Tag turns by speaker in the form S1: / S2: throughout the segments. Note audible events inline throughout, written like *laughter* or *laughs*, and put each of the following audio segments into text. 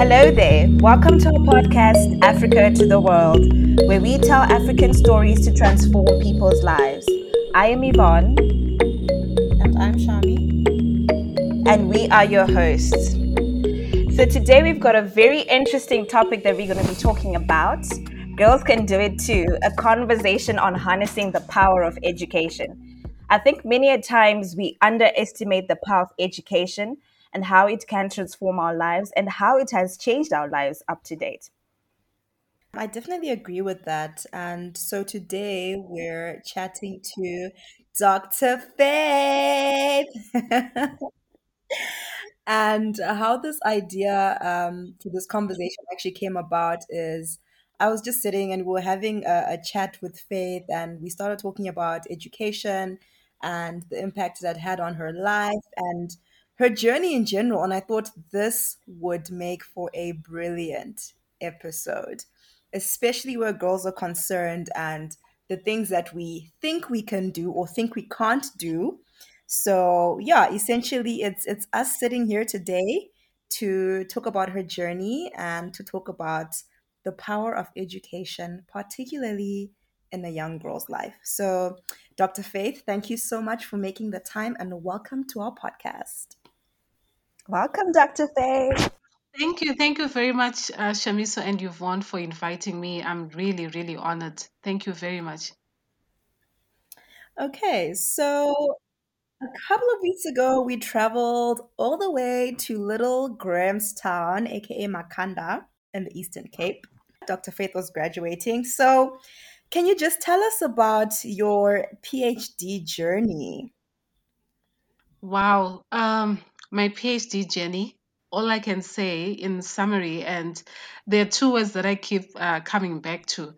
S1: Hello there. Welcome to our podcast, Africa to the World, where we tell African stories to transform people's lives. I am Yvonne.
S2: And I'm Shami.
S1: And we are your hosts. So today we've got a very interesting topic that we're going to be talking about. Girls can do it too, a conversation on harnessing the power of education. I think many a times we underestimate the power of education and how it can transform our lives and how it has changed our lives up to date.
S2: I definitely agree with that. And so today we're chatting to Dr. Faith. *laughs* and how this idea um, for this conversation actually came about is I was just sitting and we were having a, a chat with Faith, and we started talking about education and the impact that had on her life. And her journey in general. And I thought this would make for a brilliant episode, especially where girls are concerned and the things that we think we can do or think we can't do. So yeah, essentially it's it's us sitting here today to talk about her journey and to talk about the power of education, particularly in a young girl's life. So, Dr. Faith, thank you so much for making the time and welcome to our podcast.
S1: Welcome, Dr. Faith.
S3: Thank you. Thank you very much, uh, Shamiso and Yvonne, for inviting me. I'm really, really honored. Thank you very much.
S2: Okay, so a couple of weeks ago, we traveled all the way to Little Grahamstown, aka Makhanda, in the Eastern Cape. Dr. Faith was graduating. So, can you just tell us about your PhD journey?
S3: Wow. Um, my PhD journey, all I can say in summary, and there are two words that I keep uh, coming back to.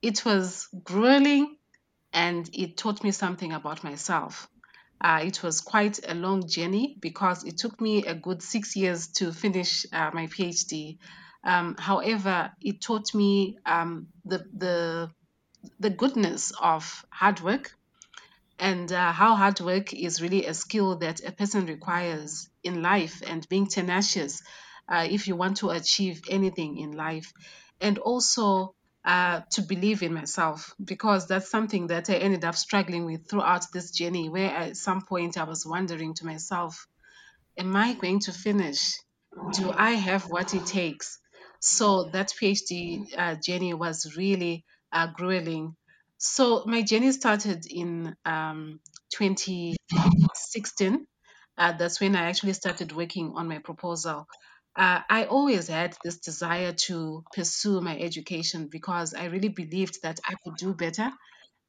S3: It was grueling and it taught me something about myself. Uh, it was quite a long journey because it took me a good six years to finish uh, my PhD. Um, however, it taught me um, the, the, the goodness of hard work and uh, how hard work is really a skill that a person requires in life and being tenacious uh, if you want to achieve anything in life. And also uh, to believe in myself because that's something that I ended up struggling with throughout this journey where at some point I was wondering to myself am I going to finish? Do I have what it takes? So that PhD uh, journey was really uh, grueling so my journey started in um, 2016. Uh, that's when I actually started working on my proposal. Uh, I always had this desire to pursue my education because I really believed that I could do better.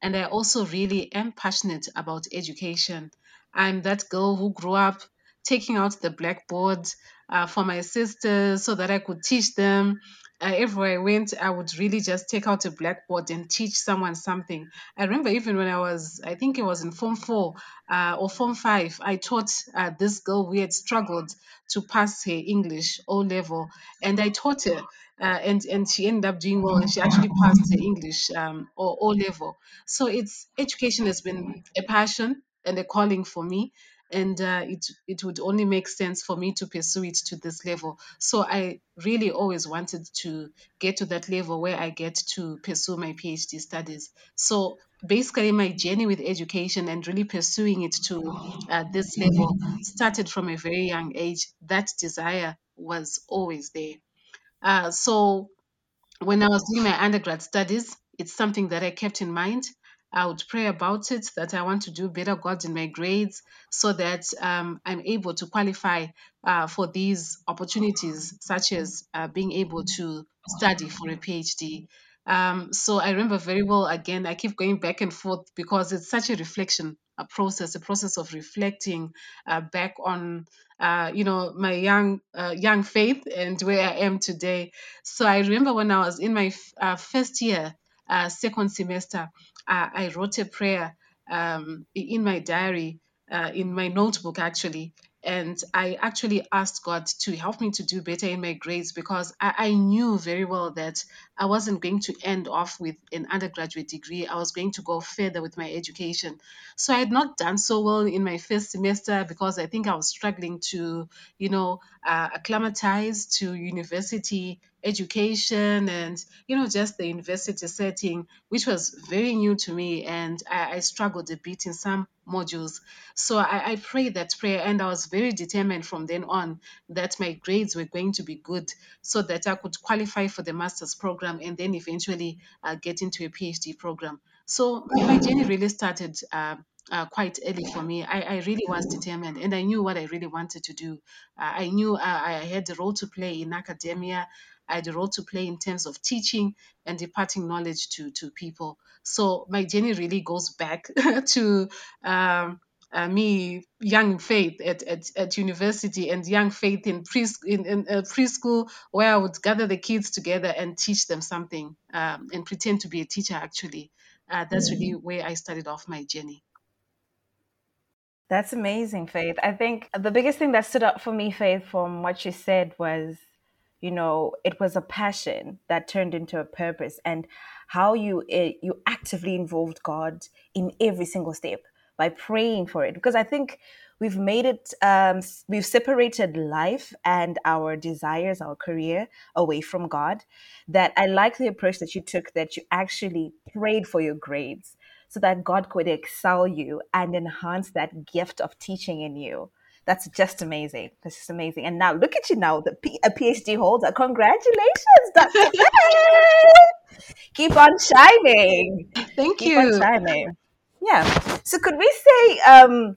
S3: And I also really am passionate about education. I'm that girl who grew up taking out the blackboard uh, for my sisters so that I could teach them uh, everywhere I went, I would really just take out a blackboard and teach someone something. I remember even when I was, I think it was in Form 4 uh, or Form 5, I taught uh, this girl who had struggled to pass her English O level, and I taught her. Uh, and and she ended up doing well, and she actually passed her English um, or O level. So it's education has been a passion and a calling for me, and uh, it it would only make sense for me to pursue it to this level. So I really always wanted to get to that level where I get to pursue my PhD studies. So basically, my journey with education and really pursuing it to uh, this level started from a very young age. That desire was always there. Uh, so when I was doing my undergrad studies, it's something that I kept in mind. I would pray about it that I want to do better God in my grades so that um, I'm able to qualify uh, for these opportunities, such as uh, being able to study for a PhD. Um, so I remember very well, again, I keep going back and forth because it's such a reflection, a process, a process of reflecting uh, back on, uh, you know, my young, uh, young faith and where I am today. So I remember when I was in my f- uh, first year, uh, second semester, uh, I wrote a prayer um, in my diary, uh, in my notebook actually, and I actually asked God to help me to do better in my grades because I, I knew very well that I wasn't going to end off with an undergraduate degree. I was going to go further with my education. So I had not done so well in my first semester because I think I was struggling to, you know, uh, acclimatize to university education and you know just the university setting which was very new to me and i, I struggled a bit in some modules so I, I prayed that prayer and i was very determined from then on that my grades were going to be good so that i could qualify for the master's program and then eventually uh, get into a phd program so my journey really started uh, uh, quite early for me. I, I really was determined and I knew what I really wanted to do. Uh, I knew uh, I had a role to play in academia. I had a role to play in terms of teaching and imparting knowledge to, to people. So my journey really goes back *laughs* to um, uh, me, young faith at, at, at university and young faith in, pre- in, in uh, preschool, where I would gather the kids together and teach them something um, and pretend to be a teacher, actually. Uh, that's really where I started off my journey.
S1: That's amazing, Faith. I think the biggest thing that stood out for me, Faith, from what you said was, you know, it was a passion that turned into a purpose, and how you eh, you actively involved God in every single step by praying for it. Because I think we've made it, um, we've separated life and our desires, our career, away from God. That I like the approach that you took. That you actually prayed for your grades so that God could excel you and enhance that gift of teaching in you. That's just amazing. That's just amazing. And now look at you now, the P- a PhD holder. Congratulations, Dr. *laughs* Keep on shining.
S3: Thank you.
S1: Keep
S3: you.
S1: on shining. Yeah. So could we say, um,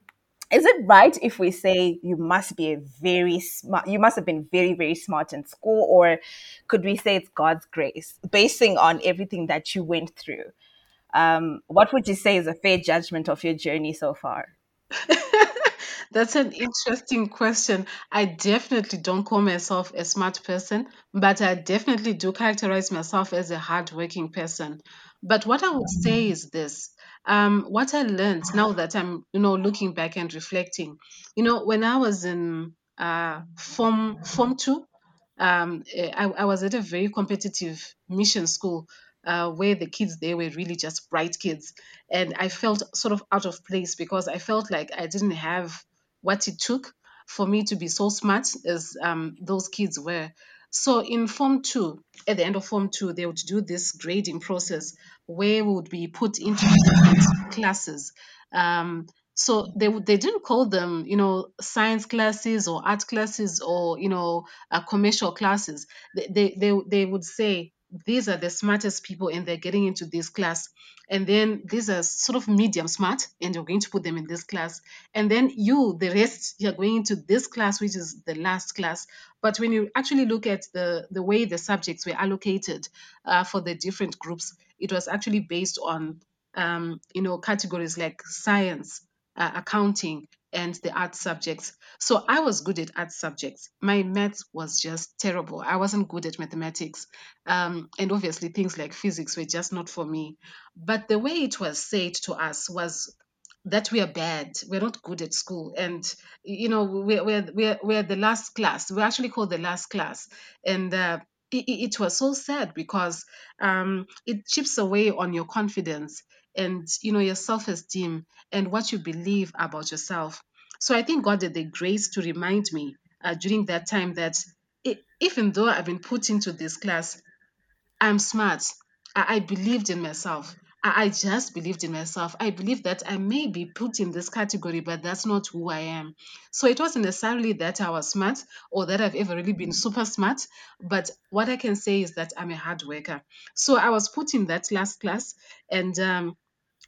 S1: is it right if we say you must be a very smart, you must have been very, very smart in school, or could we say it's God's grace, basing on everything that you went through? Um, what would you say is a fair judgment of your journey so far? *laughs*
S3: That's an interesting question. I definitely don't call myself a smart person, but I definitely do characterize myself as a hardworking person. But what I would say is this. Um, what I learned now that I'm, you know, looking back and reflecting, you know, when I was in uh, form form two, um, eh, I, I was at a very competitive mission school uh, where the kids there were really just bright kids. And I felt sort of out of place because I felt like I didn't have what it took for me to be so smart as um, those kids were. So in Form 2, at the end of Form 2, they would do this grading process where we would be put into classes. Um, so they they didn't call them you know science classes or art classes or you know uh, commercial classes they they they would say these are the smartest people and they're getting into this class. And then these are sort of medium smart and you're going to put them in this class. And then you the rest you're going into this class which is the last class. But when you actually look at the the way the subjects were allocated uh, for the different groups it was actually based on um, you know categories like science uh, accounting and the art subjects. So I was good at art subjects. My maths was just terrible. I wasn't good at mathematics. Um, and obviously, things like physics were just not for me. But the way it was said to us was that we are bad. We're not good at school. And, you know, we're, we're, we're, we're the last class. We're actually called the last class. And uh, it, it was so sad because um, it chips away on your confidence and you know your self-esteem and what you believe about yourself. So i think god did the grace to remind me uh, during that time that i even though i've been put into this class i'm smart. I, I believed in myself. I, I just believed in myself. I believe that i may be put in this category but that's not who i am. So it wasn't necessarily that i was smart or that i've ever really been super smart but what i can say is that i'm a hard worker. So i was put in that last class and um,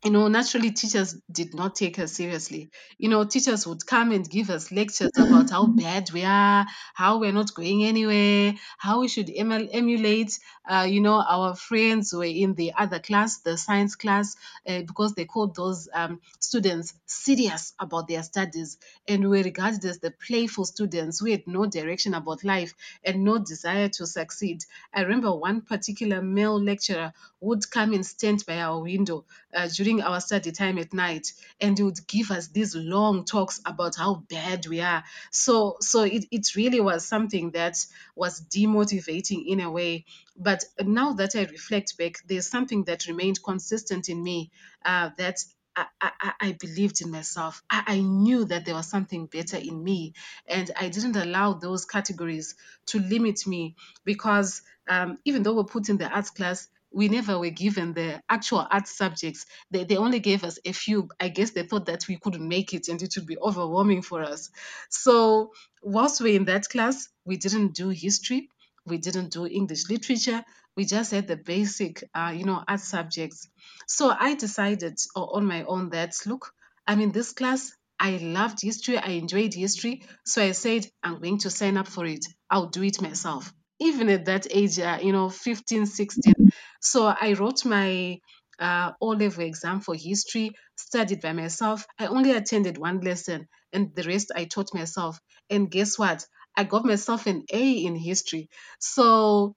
S3: you know, naturally, teachers did not take us seriously. You know, teachers would come and give us lectures about how bad we are, how we're not going anywhere, how we should emul- emulate, uh, you know, our friends who were in the other class, the science class, uh, because they called those um, students serious about their studies and were regarded as the playful students who had no direction about life and no desire to succeed. I remember one particular male lecturer would come and stand by our window uh, during during our study time at night and he would give us these long talks about how bad we are so so it, it really was something that was demotivating in a way but now that i reflect back there's something that remained consistent in me uh, that I, I, I believed in myself. I, I knew that there was something better in me, and I didn't allow those categories to limit me because um, even though we're put in the arts class, we never were given the actual art subjects. They, they only gave us a few. I guess they thought that we couldn't make it and it would be overwhelming for us. So, whilst we're in that class, we didn't do history, we didn't do English literature, we just had the basic, uh, you know, art subjects. So, I decided on my own that, look, I'm in this class. I loved history. I enjoyed history. So I said, I'm going to sign up for it. I'll do it myself even at that age, uh, you know, 15, 16. So I wrote my uh, O level exam for history, studied by myself. I only attended one lesson, and the rest I taught myself. And guess what? I got myself an A in history. So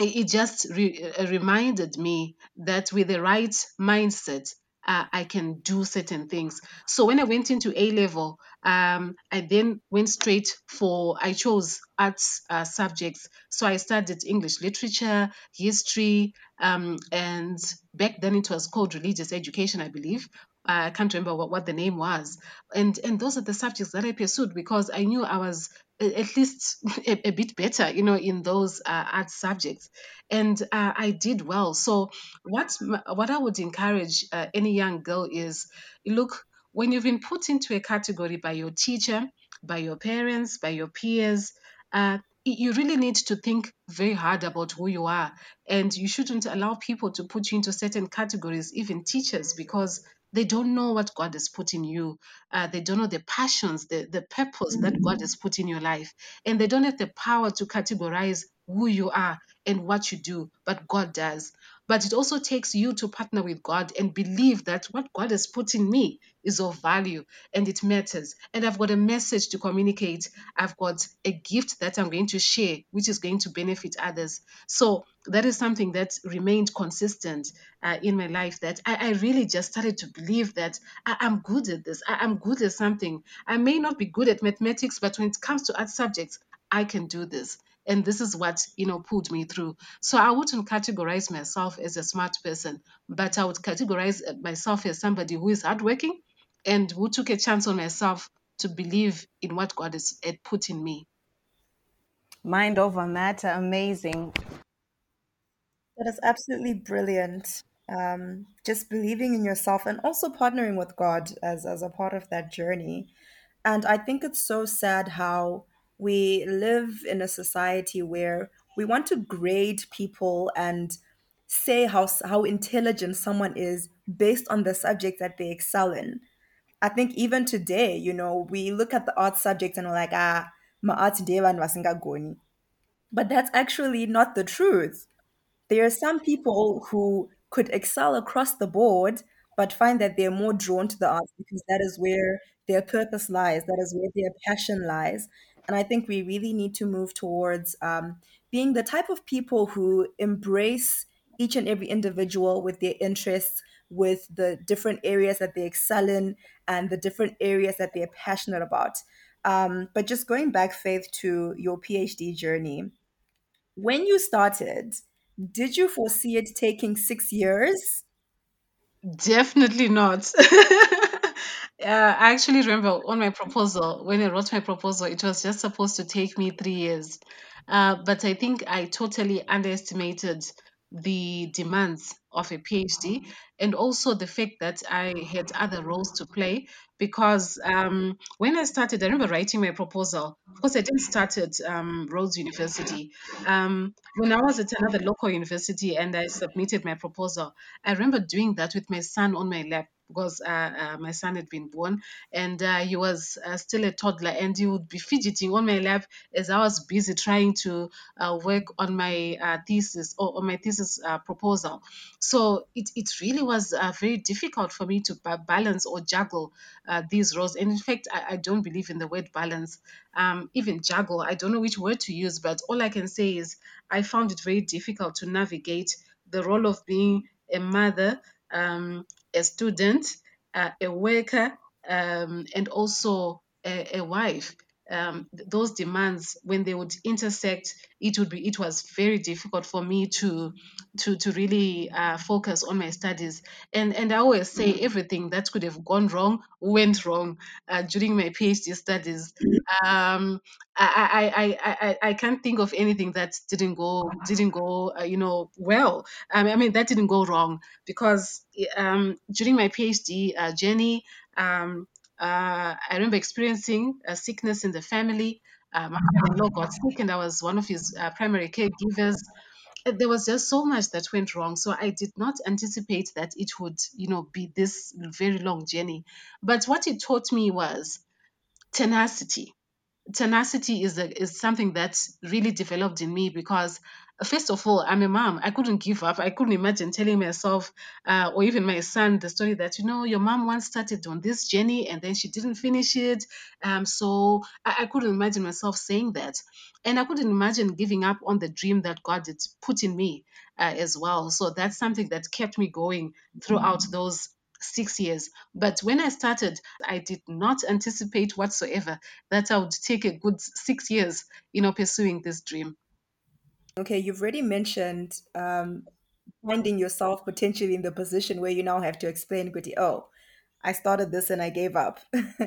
S3: it just re- uh, reminded me that with the right mindset, uh, I can do certain things. So when I went into A level, um, I then went straight for, I chose arts uh, subjects. So I studied English literature, history, um, and back then it was called religious education, I believe. I can't remember what, what the name was. And, and those are the subjects that I pursued because I knew I was at least *laughs* a, a bit better, you know, in those uh, art subjects, and uh, I did well. So, what what I would encourage uh, any young girl is, look, when you've been put into a category by your teacher, by your parents, by your peers, uh, you really need to think very hard about who you are, and you shouldn't allow people to put you into certain categories, even teachers, because they don't know what God has put in you uh, they don't know the passions, the, the purpose that God has put in your life. And they don't have the power to categorize who you are and what you do, but God does. But it also takes you to partner with God and believe that what God has put in me is of value and it matters. And I've got a message to communicate. I've got a gift that I'm going to share, which is going to benefit others. So that is something that remained consistent uh, in my life that I, I really just started to believe that I, I'm good at this. I, I'm good at something. I may not be good at mathematics, but when it comes to art subjects, I can do this. And this is what, you know, pulled me through. So I wouldn't categorize myself as a smart person, but I would categorize myself as somebody who is hardworking and who took a chance on myself to believe in what God has had put in me.
S1: Mind over matter, amazing.
S2: That is absolutely brilliant. Um, just believing in yourself and also partnering with God as, as a part of that journey. And I think it's so sad how we live in a society where we want to grade people and say how, how intelligent someone is based on the subject that they excel in. I think even today, you know, we look at the art subject and we're like, ah, ma art devan wasingagoni. But that's actually not the truth there are some people who could excel across the board, but find that they're more drawn to the arts because that is where their purpose lies, that is where their passion lies. And I think we really need to move towards um, being the type of people who embrace each and every individual with their interests, with the different areas that they excel in, and the different areas that they're passionate about. Um, but just going back, Faith, to your PhD journey, when you started, did you foresee it taking six years?
S3: Definitely not. *laughs* Uh, I actually remember on my proposal, when I wrote my proposal, it was just supposed to take me three years. Uh, but I think I totally underestimated the demands of a PhD and also the fact that I had other roles to play. Because um, when I started, I remember writing my proposal. Of course, I didn't start at um, Rhodes University. Um, when I was at another local university and I submitted my proposal, I remember doing that with my son on my lap because uh, uh, my son had been born and uh, he was still a toddler and he would be fidgeting on my lap as I was busy trying to work on my thesis or on my thesis proposal. So it, it really was very difficult for me to balance or juggle these roles. And in fact, I, I don't believe in the word balance, um, even juggle. I don't know which word to use, but all I can say is I found it very difficult to navigate the role of being a mother. Um, a student, uh, a worker, um, and also a, a wife um, those demands when they would intersect it would be it was very difficult for me to to to really uh, focus on my studies. And and i always say everything that could have gone wrong went wrong uh, during my phd studies. Um, I, I, I, I, I can't think of anything that didn't go didn't go uh, you know well. Um, I mean that didn't go wrong because um, during my PhD uh, journey um, uh, I remember experiencing a sickness in the family. Uh, my father-in-law got sick, and I was one of his uh, primary caregivers. Uh, There was just so much that went wrong, so I did not anticipate that it would, you know, be this very long journey. But what it taught me was tenacity tenacity is a, is something that's really developed in me because first of all i'm a mom. I couldn't give up. I couldn't imagine telling myself uh, or even my son the story that you know your mom once started on this journey and then she didn't finish it. Um, so I, I couldn't imagine myself saying that. And i couldn't imagine giving up on the dream that god had put in me uh, as well. So that's something that kept me going throughout those six years. But when I started, I did not anticipate whatsoever that I would take a good six years, you know, pursuing this dream.
S2: Okay, you've already mentioned um, finding yourself potentially in the position where you now have to explain, Kuti, oh, I started this and I gave up.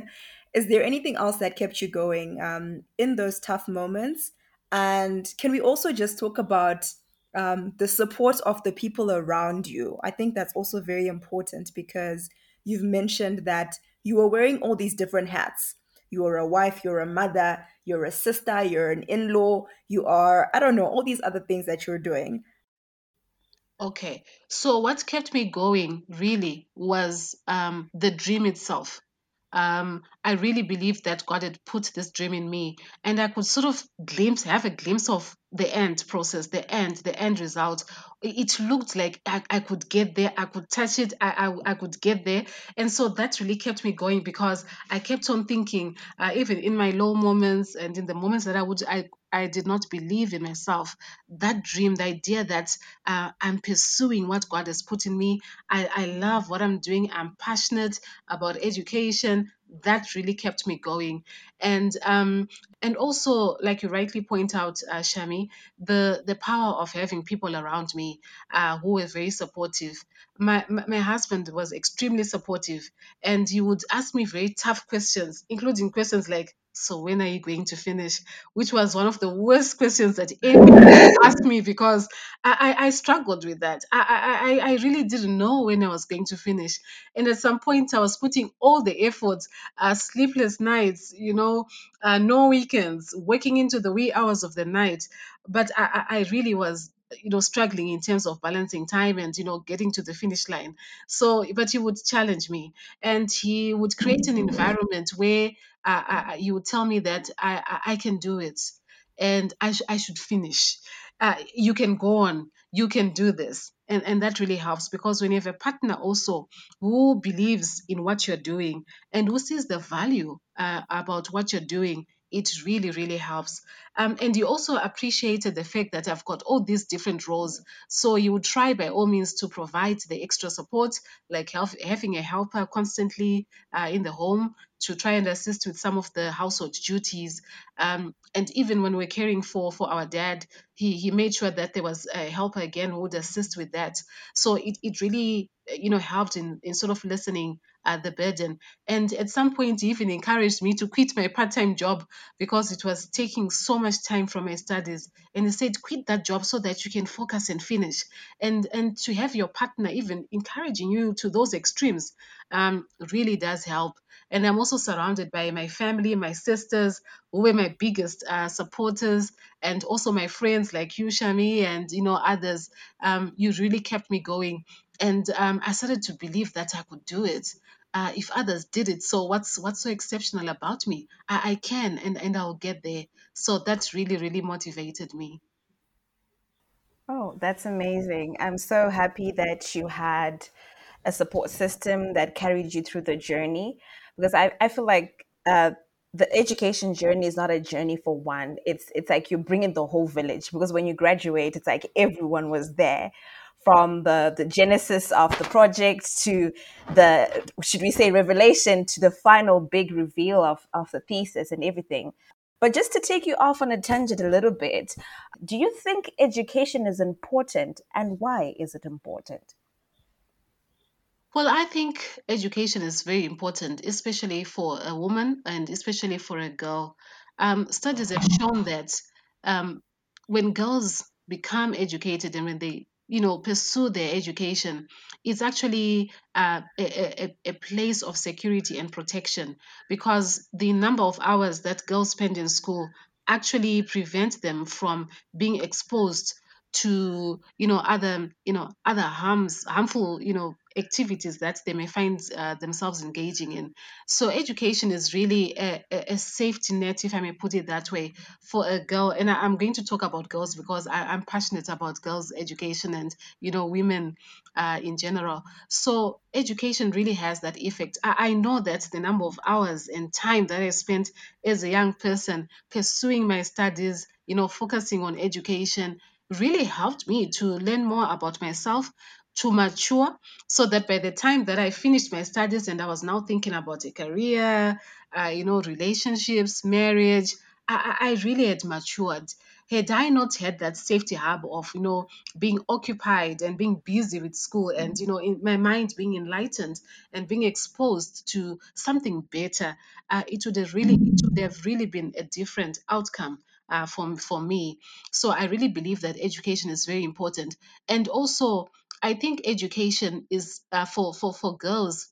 S2: *laughs* Is there anything else that kept you going um, in those tough moments? And can we also just talk about um, the support of the people around you? I think that's also very important because you've mentioned that you were wearing all these different hats. You are a wife, you're a mother, you're a sister, you're an in law, you are, I don't know, all these other things that you're doing.
S3: Okay, so what kept me going really was um, the dream itself. Um, I really believed that God had put this dream in me, and I could sort of glimpse, have a glimpse of the end process, the end, the end result. It looked like I, I could get there, I could touch it, I, I, I could get there. And so that really kept me going because I kept on thinking, uh, even in my low moments and in the moments that I would, I, I did not believe in myself. That dream, the idea that uh, I'm pursuing what God has put in me, I, I love what I'm doing, I'm passionate about education. That really kept me going, and um, and also, like you rightly point out, uh, Shami, the the power of having people around me uh, who were very supportive. My, my my husband was extremely supportive, and he would ask me very tough questions, including questions like, so when are you going to finish? Which was one of the worst questions that anyone *laughs* asked me because I, I, I struggled with that. I, I, I really didn't know when I was going to finish. And at some point, I was putting all the effort, uh, sleepless nights, you know, uh, no weekends, working into the wee hours of the night. But I I really was you know struggling in terms of balancing time and you know getting to the finish line so but he would challenge me and he would create an environment where uh, I, you would tell me that I, I, I can do it and I, sh- I should finish. Uh, you can go on, you can do this. And, and that really helps because when you have a partner also who believes in what you're doing and who sees the value uh, about what you're doing, it really, really helps. Um, and you also appreciated the fact that I've got all these different roles. So you would try by all means to provide the extra support, like help, having a helper constantly uh, in the home to try and assist with some of the household duties. Um, and even when we're caring for for our dad, he he made sure that there was a helper again who would assist with that. So it, it really you know helped in in sort of lessening uh, the burden. And at some point, even encouraged me to quit my part time job because it was taking so much time from my studies. And he said, quit that job so that you can focus and finish. And and to have your partner even encouraging you to those extremes um, really does help. And I'm also surrounded by my family, my sisters, who were my biggest uh, supporters, and also my friends like you, Shami, and you know others. Um, you really kept me going, and um, I started to believe that I could do it. Uh, if others did it, so what's what's so exceptional about me? I, I can, and and I'll get there. So that's really really motivated me.
S1: Oh, that's amazing. I'm so happy that you had a support system that carried you through the journey because I, I feel like uh, the education journey is not a journey for one. It's it's like you're bringing the whole village because when you graduate, it's like everyone was there from the, the genesis of the project to the, should we say, revelation to the final big reveal of, of the thesis and everything. But just to take you off on a tangent a little bit, do you think education is important and why is it important?
S3: Well, I think education is very important, especially for a woman and especially for a girl. Um, studies have shown that um, when girls become educated and when they you know pursue their education it's actually uh, a, a, a place of security and protection because the number of hours that girls spend in school actually prevent them from being exposed to you know other you know other harms harmful you know activities that they may find uh, themselves engaging in. So, education is really a, a, safety net, if I may put it that way, for a girl. And I, am going to talk about girls because I, am passionate about girls' education and, you know, women uh, in general. So, education really has that effect. I, I know that the number of hours and time that I spent as a young person pursuing my studies, you know, focusing on education really helped me to learn more about myself, to mature so that by the time that I finished my studies and I was now thinking about a career, uh, you know, relationships, marriage, I, I really had matured. Had I not had that safety hub of, you know, being occupied and being busy with school and, you know, in my mind being enlightened and being exposed to something better, uh, it would have really, it would have really been a different outcome uh, for, for me. So I really believe that education is very important. And also, I think education is uh, for, for, for girls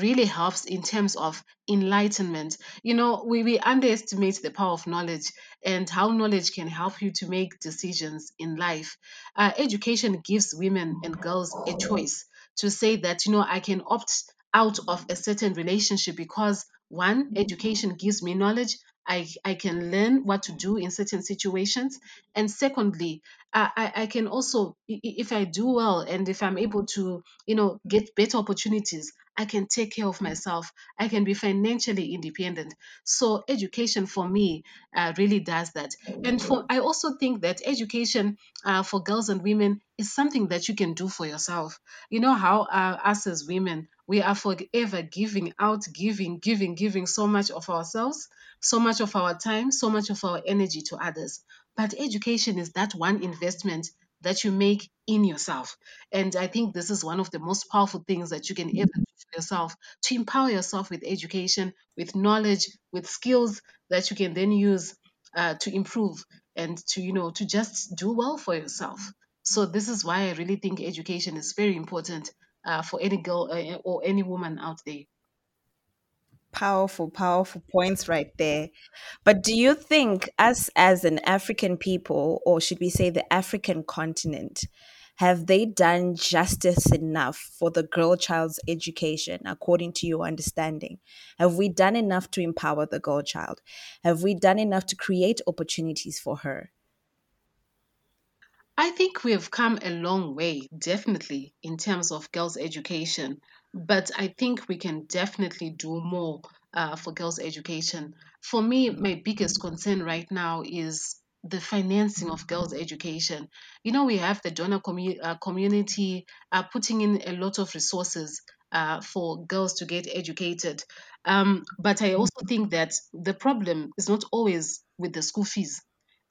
S3: really helps in terms of enlightenment. You know, we, we underestimate the power of knowledge and how knowledge can help you to make decisions in life. Uh, education gives women and girls a choice to say that, you know, I can opt out of a certain relationship because one, education gives me knowledge. I, I can learn what to do in certain situations. And secondly, I, I can also, if I do well and if I'm able to, you know, get better opportunities, I can take care of myself. I can be financially independent. So education for me uh, really does that. And for I also think that education uh, for girls and women is something that you can do for yourself. You know how uh, us as women we are forever giving out, giving, giving, giving so much of ourselves, so much of our time, so much of our energy to others. But education is that one investment that you make in yourself. And I think this is one of the most powerful things that you can ever do for yourself to empower yourself with education, with knowledge, with skills that you can then use uh, to improve and to, you know, to just do well for yourself. So this is why I really think education is very important uh, for any girl uh, or any woman out there.
S1: Powerful, powerful points right there. But do you think us as an African people, or should we say the African continent, have they done justice enough for the girl child's education according to your understanding? Have we done enough to empower the girl child? Have we done enough to create opportunities for her
S3: I think we have come a long way, definitely, in terms of girls' education. But I think we can definitely do more uh, for girls' education. For me, my biggest concern right now is the financing of girls' education. You know, we have the donor commu- uh, community uh, putting in a lot of resources uh, for girls to get educated. Um, but I also think that the problem is not always with the school fees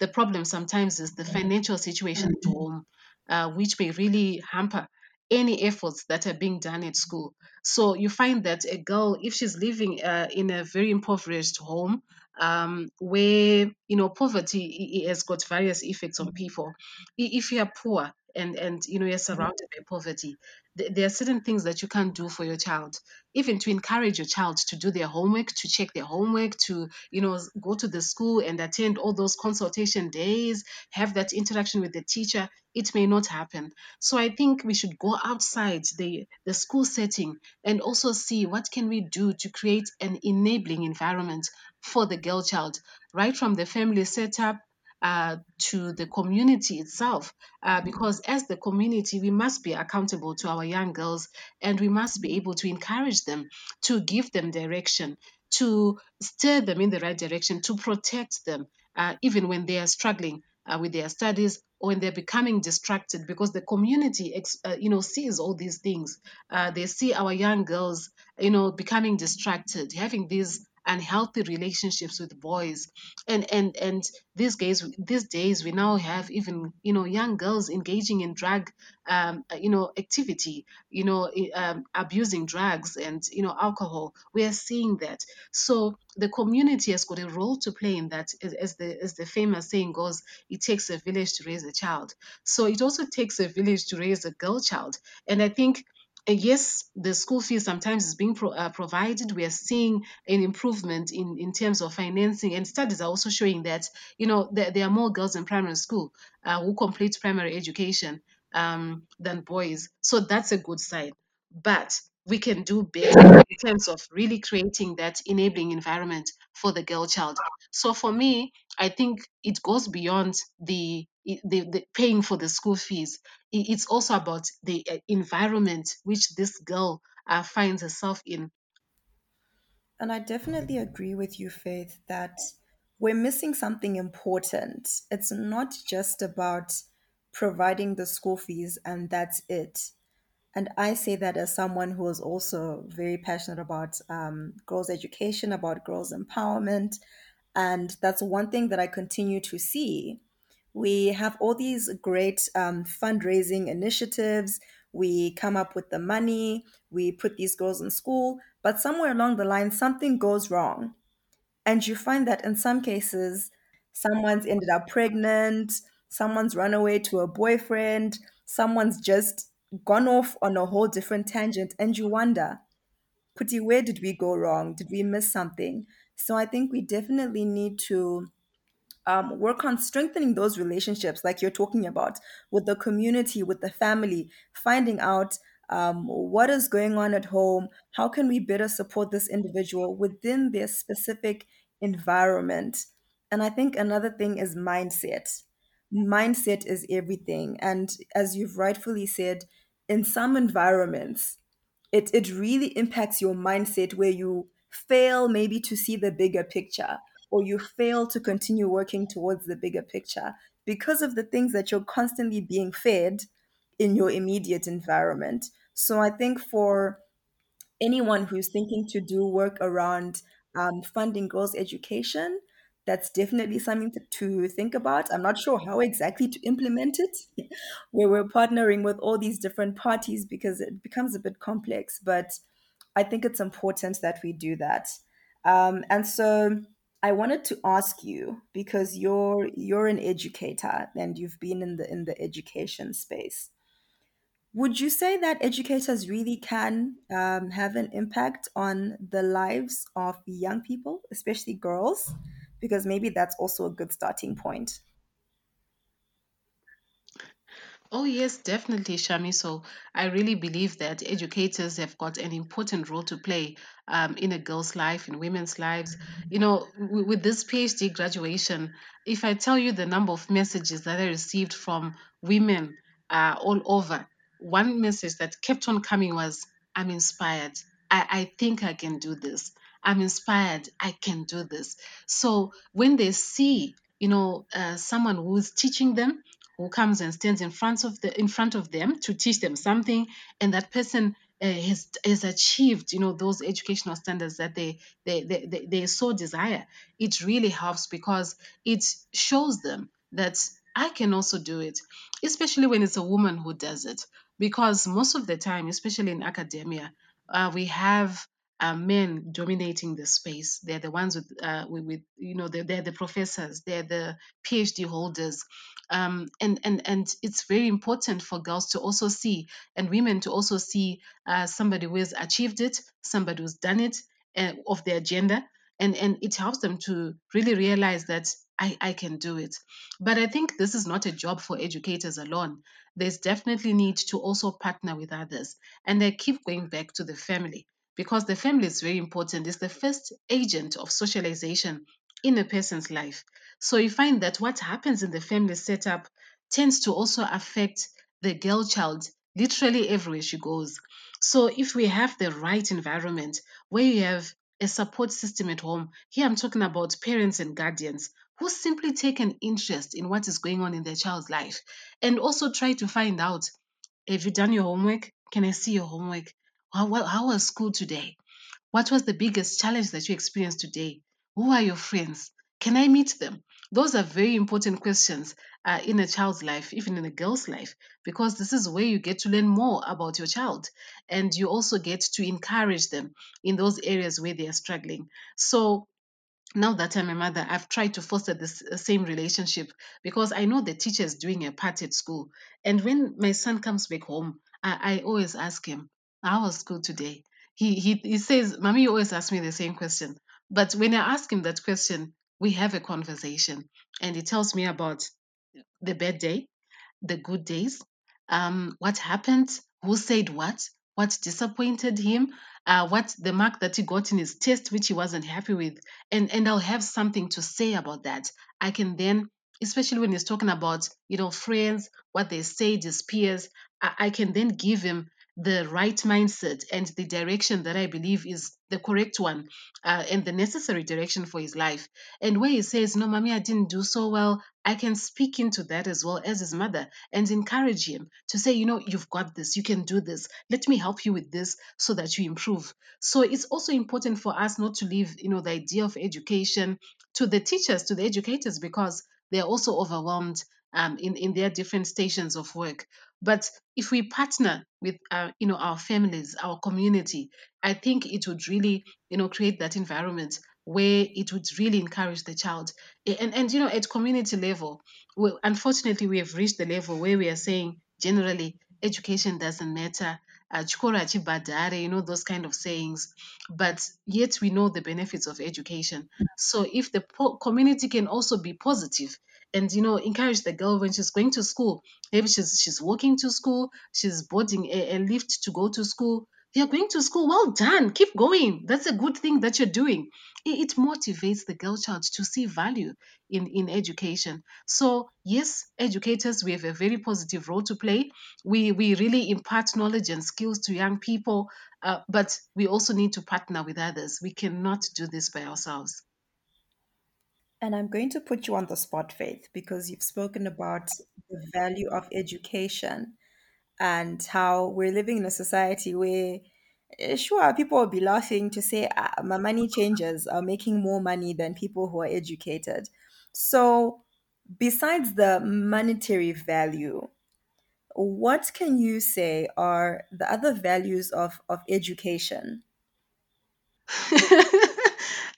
S3: the problem sometimes is the financial situation at home, uh, which may really hamper any efforts that are being done at school. So you find that a girl, if she's living uh, in a very impoverished home, um, where you know poverty has got various effects on people. If you are poor and and you know you're mm-hmm. surrounded by poverty, there are certain things that you can't do for your child. Even to encourage your child to do their homework to check their homework to you know go to the school and attend all those consultation days have that interaction with the teacher it may not happen. So i think we should go outside the the school setting and also see what can we do to create an enabling environment for the girl child. Right from the family setup uh, to the community itself. Uh, because as the community, we must be accountable to our young girls and we must be able to encourage them, to give them direction, to steer them in the right direction, to protect them, uh, even when they are struggling uh, with their studies or when they're becoming distracted because the community uh, you know sees all these things uh, they see our young girls you know becoming distracted having these unhealthy relationships with boys. And and and these days these days we now have even you know young girls engaging in drug um, you know activity you know um, abusing drugs and you know alcohol. We are seeing that. So the community has got a role to play in that as the as the famous saying goes it takes a village to raise a child. So it also takes a village to raise a girl child. And i think yes, the school fees sometimes is being pro, uh, provided. We are seeing an improvement in, in terms of financing, and studies are also showing that you know there, there are more girls in primary school uh, who complete primary education um, than boys. So that's a good sign. But we can do better in terms of really creating that enabling environment for the girl child. So for me, I think it goes beyond the the, the paying for the school fees. It's also about the uh, environment which this girl uh, finds herself in.
S2: And I definitely agree with you, Faith, that we're missing something important. It's not just about providing the school fees and that's it. And I say that as someone who is also very passionate about um, girls' education, about girls' empowerment. And that's one thing that I continue to see. We have all these great um, fundraising initiatives. We come up with the money, we put these girls in school, but somewhere along the line, something goes wrong. And you find that in some cases, someone's ended up pregnant, someone's run away to a boyfriend, someone's just gone off on a whole different tangent. And you wonder, Kuti, where did we go wrong? Did we miss something? So I think we definitely need to um, work on strengthening those relationships, like you're talking about, with the community, with the family, finding out um, what is going on at home, how can we better support this individual within their specific environment. And I think another thing is mindset. Mindset is everything. And as you've rightfully said, in some environments, it, it really impacts your mindset where you fail maybe to see the bigger picture or you fail to continue working towards the bigger picture because of the things that you're constantly being fed in your immediate environment. So I think for anyone who's thinking to do work around um, funding girls' education, that's definitely something to, to, think about. I'm not sure how exactly to implement it, *laughs* where we're partnering with all these different parties because it becomes a bit complex. But I think it's important that we do that. Um, and so I wanted to ask you because you're you're an educator and you've been in the in the education space. Would you say that educators really can um, have an impact on the lives of young people, especially girls? Because maybe that's also a good starting point.
S3: Oh, yes, definitely, Shami. So I really believe that educators have got an important role to play um, in a girl's life, in women's lives. You know, w- with this PhD graduation, if I tell you the number of messages that I received from women uh, all over, one message that kept on coming was, I'm inspired. I, I think I can do this. I'm inspired. I can do this. So when they see, you know, uh, someone who's teaching them, who comes and stands in front of the in front of them to teach them something and that person uh, has has achieved you know those educational standards that they they, they they they so desire it really helps because it shows them that I can also do it especially when it's a woman who does it because most of the time especially in academia uh, we have uh, men dominating the space. They're the ones with, uh, with, with, you know, they're, they're the professors, they're the PhD holders, um, and and and it's very important for girls to also see and women to also see uh, somebody who has achieved it, somebody who's done it uh, of their gender, and and it helps them to really realize that I, I can do it. But I think this is not a job for educators alone. There's definitely need to also partner with others, and I keep going back to the family because the family is very important. It's the first agent of socialization in a person's life. So you find that what happens in the family setup tends to also affect the girl child literally everywhere she goes. So if we have the right environment where you have a support system at home, here I'm talking about parents and guardians who simply take an interest in what is going on in their child's life and also try to find out have you done your homework? Can I see your homework? How, how, was school today? What was the biggest challenge that you experienced today? Who are your friends? Can I meet them? Those are very important questions uh, in a child's life, even in a girl's life, because this is where you get to learn more about your child and you also get to encourage them in those areas where they are struggling. So, now that I'm a mother, I've tried to foster this uh, same relationship because I know the teacher is doing a part at school. And when my son comes back home, I, I always ask him, How was school today? He, he, he says, Mommy, always ask me the same question. But when I ask him that question, we have a conversation and he tells me about the bad day, the good days, um, what happened, who said what, what disappointed him, uh, what the mark that he got in his test, which he wasn't happy with, and and I'll have something to say about that. I can then, especially when he's talking about you know friends, what they say, his peers, I, I can then give him the right mindset and the direction that I believe is the correct one uh, and the necessary direction for his life. And where he says, No, mommy, I didn't do so well, I can speak into that as well as his mother and encourage him to say, You know, you've got this, you can do this. Let me help you with this so that you improve. So it's also important for us not to leave, you know, the idea of education to the teachers, to the educators, because they're also overwhelmed um, in, in their different stations of work. But if we partner with our, you know, our families, our community, I think it would really, you know, create that environment where it would really encourage the child. And, and you know, at community level, well, unfortunately, we have reached the level where we are saying generally education doesn't matter. Uh, chikora chibhadhare, you know, those kind of sayings. But yet we know the benefits of education. So if the po- community can also be positive and you know encourage the girl when she's going to school. Maybe she's she's walking to school she's boarding a, a lift to go to school. You're going to school. Well done. Keep going. That's a good thing that you're doing. It, it motivates the girl child to see value in in education. So yes educators we have a very positive role to play. We we really impart knowledge and skills to young people uh, but we also need to partner with others. We cannot do this by ourselves
S2: And I'm going to put you on the spot, Faith, because you've spoken about the value of education and how we're living in a society where, eh, sure, people will be laughing to say, ah, my money changers are making more money than people who are educated. So, besides the monetary value, what can you say are the other values of, of education?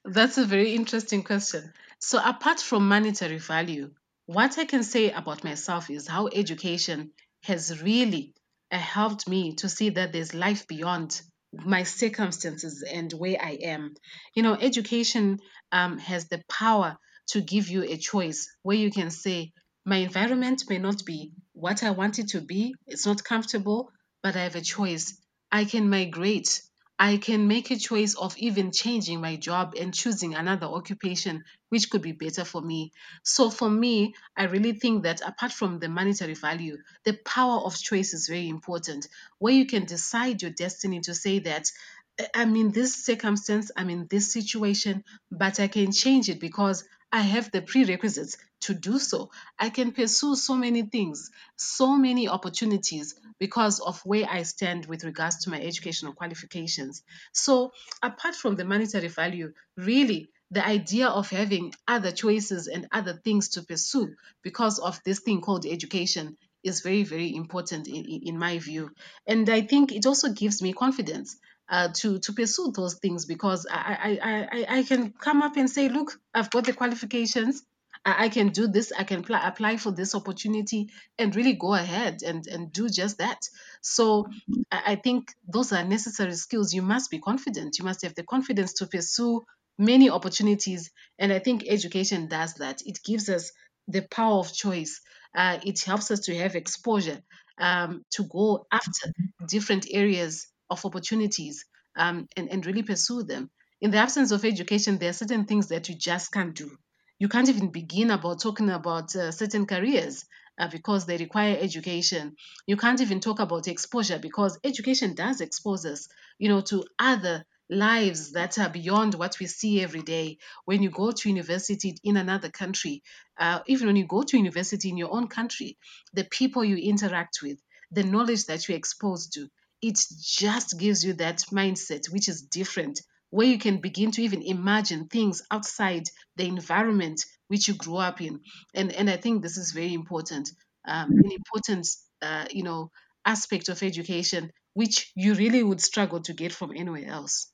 S3: That's a very interesting question. So, apart from monetary value, what I can say about myself is how education has really uh, helped me to see that there's life beyond my circumstances and where I am. You know, education um, has the power to give you a choice where you can say, My environment may not be what I want it to be, it's not comfortable, but I have a choice. I can migrate I can make a choice of even changing my job and choosing another occupation which could be better for me. So, for me, I really think that apart from the monetary value, the power of choice is very important, where you can decide your destiny to say that. "I- I'm in this circumstance, I'm in this situation, but I can change it because I have the prerequisites to do so. I can pursue so many things, so many opportunities because of where I stand with regards to my educational qualifications. So, apart from the monetary value, really, the idea of having other choices and other things to pursue because of this thing called education is very, very important in, in my view. And I think it also gives me confidence. Uh, to to pursue those things because I I I I can come up and say, look, I've got the qualifications. I, I can do this. I can pl- apply for this opportunity and really go ahead and and do just that. So I I think those are necessary skills. You must be confident. You must have the confidence to pursue many opportunities. And I think education does that. It gives us the power of choice. Uh, it helps us to have exposure um, to go after different areas of opportunities um, and, and really pursue them. In the absence of education, there are certain things that you just can't do. You can't even begin about talking about uh, certain careers uh, because they require education. You can't even talk about exposure because education does expose us, you know, to other lives that are beyond what we see every day. When you go to university in another country, uh, even when you go to university in your own country, the people you interact with, the knowledge that you're exposed to, it just gives you that mindset, which is different, where you can begin to even imagine things outside the environment which you grew up in. And, and I think this is very important, um, an important, uh, you know, aspect of education, which you really would struggle to get from anywhere else.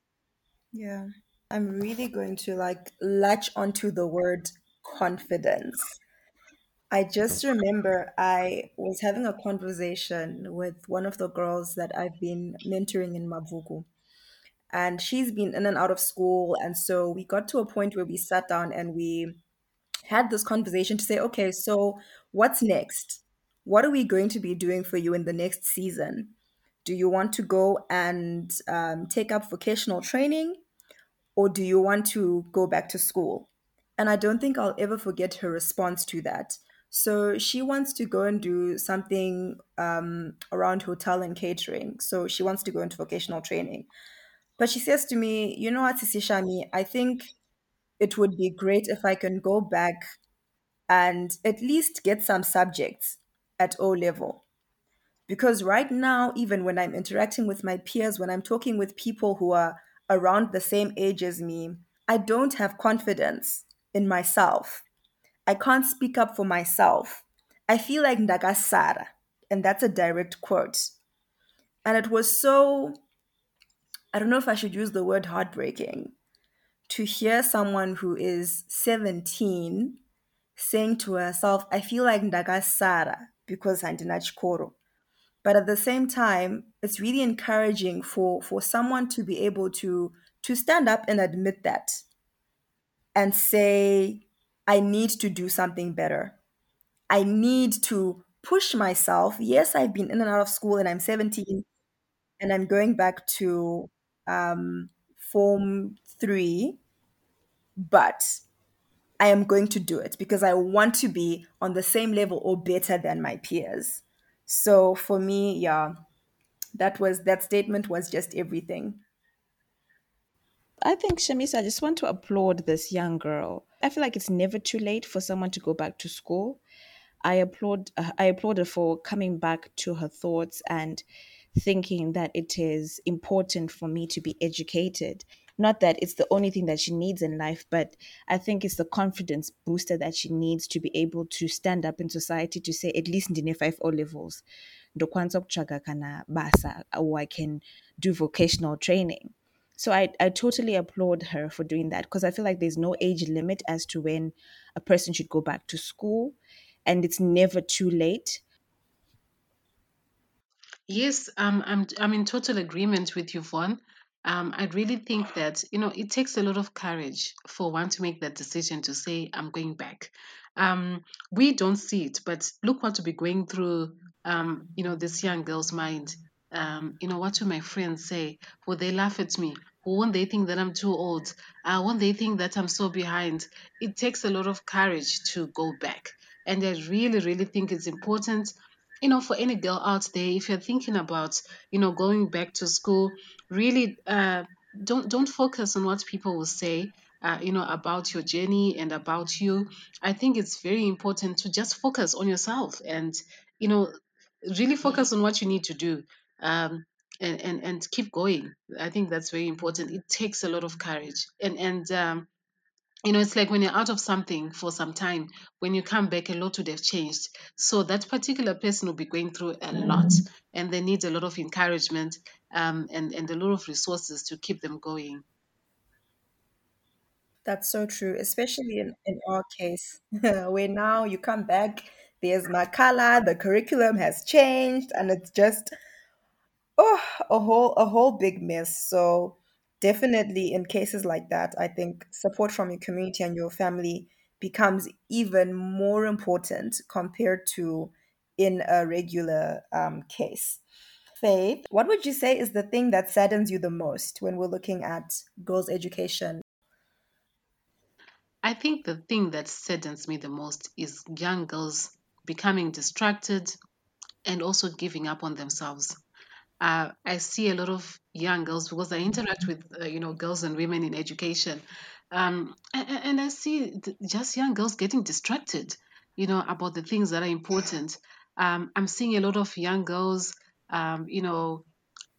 S2: Yeah. I'm really going to like latch onto the word confidence. I just remember I was having a conversation with one of the girls that I've been mentoring in Mabvuku. And she's been in and out of school. And so we got to a point where we sat down and we had this conversation to say, okay, so what's next? What are we going to be doing for you in the next season? Do you want to go and um, take up vocational training? or do you want to go back to school? And I don't think I'll ever forget her response to that. So she wants to go and do something um, around hotel and catering. So she wants to go into vocational training. But she says to me, you know what, Sisi Shami, I think it would be great if I can go back and at least get some subjects at O level. Because right now, even when I'm interacting with my peers, when I'm talking with people who are around the same age as me, I don't have confidence in myself. I can't speak up for myself. I feel like Ndagasara. And that's a direct quote. And it was so, I don't know if I should use the word heartbreaking, to hear someone who is 17 saying to herself, I feel like Ndagasara because Chikoro but at the same time it's really encouraging for for someone to be able to to stand up and admit that and say i need to do something better. I need to push myself. Yes i've been in and out of school and i'm 17 and i'm going back to um, form 3 but i am going to do it because i want to be on the same level or better than my peers so for me, yeah, that was that statement was just everything.
S1: I think Shamiso, I just want to applaud this young girl. I feel like it's never too late for someone to go back to school. I applaud I applaud her for coming back to her thoughts and thinking that it is important for me to be educated. Not that it's the only thing that she needs in life, but I think it's the confidence booster that she needs to be able to stand up in society to say at least in five O levels. basa or I can do vocational training. So I, I totally applaud her for doing that because I feel like there's no age limit as to when a person should go back to school and it's never too late.
S3: Yes, um, I'm I'm in total agreement with you. Um, I really think that you know it takes a lot of courage for one to make that decision to say I'm going back. Um, we don't see it, but look what to be going through. Um, you know, this young girl's mind. Um, you know, what will my friends say? Will they laugh at me? Won't they think that I'm too old? Uh, won't they think that I'm so behind? It takes a lot of courage to go back, and I really, really think it's important you know, for any girl out there, if you're thinking about, you know, going back to school, really uh, don't don't focus on what people will say. Uh, you know about your journey and about you. I think it's very important to just focus on yourself and you know really focus on what you need to do um, and, and and keep going. I think that's very important. It takes a lot of courage. And and um, you know, it's like when you're out of something for some time, when you come back, a lot would have changed. So that particular person will be going through a lot, and they need a lot of encouragement um, and and a lot of resources to keep them going.
S2: That's so true, especially in, in our case, *laughs* where now you come back, there's Makala, the curriculum has changed, and it's just oh a whole a whole big mess. So definitely in cases like that, I think support from your community and your family becomes even more important compared to in a regular um, case. Faith, what would you say is the thing that saddens you the most when we're looking at girls' education?
S3: I think the thing that saddens me the most is young girls becoming distracted and also giving up on themselves. Uh, I see a lot of young girls because I interact with uh, you know girls and women in education, um, and, and I see just young girls getting distracted, you know, about the things that are important. Um, I'm seeing a lot of young girls, um, you know,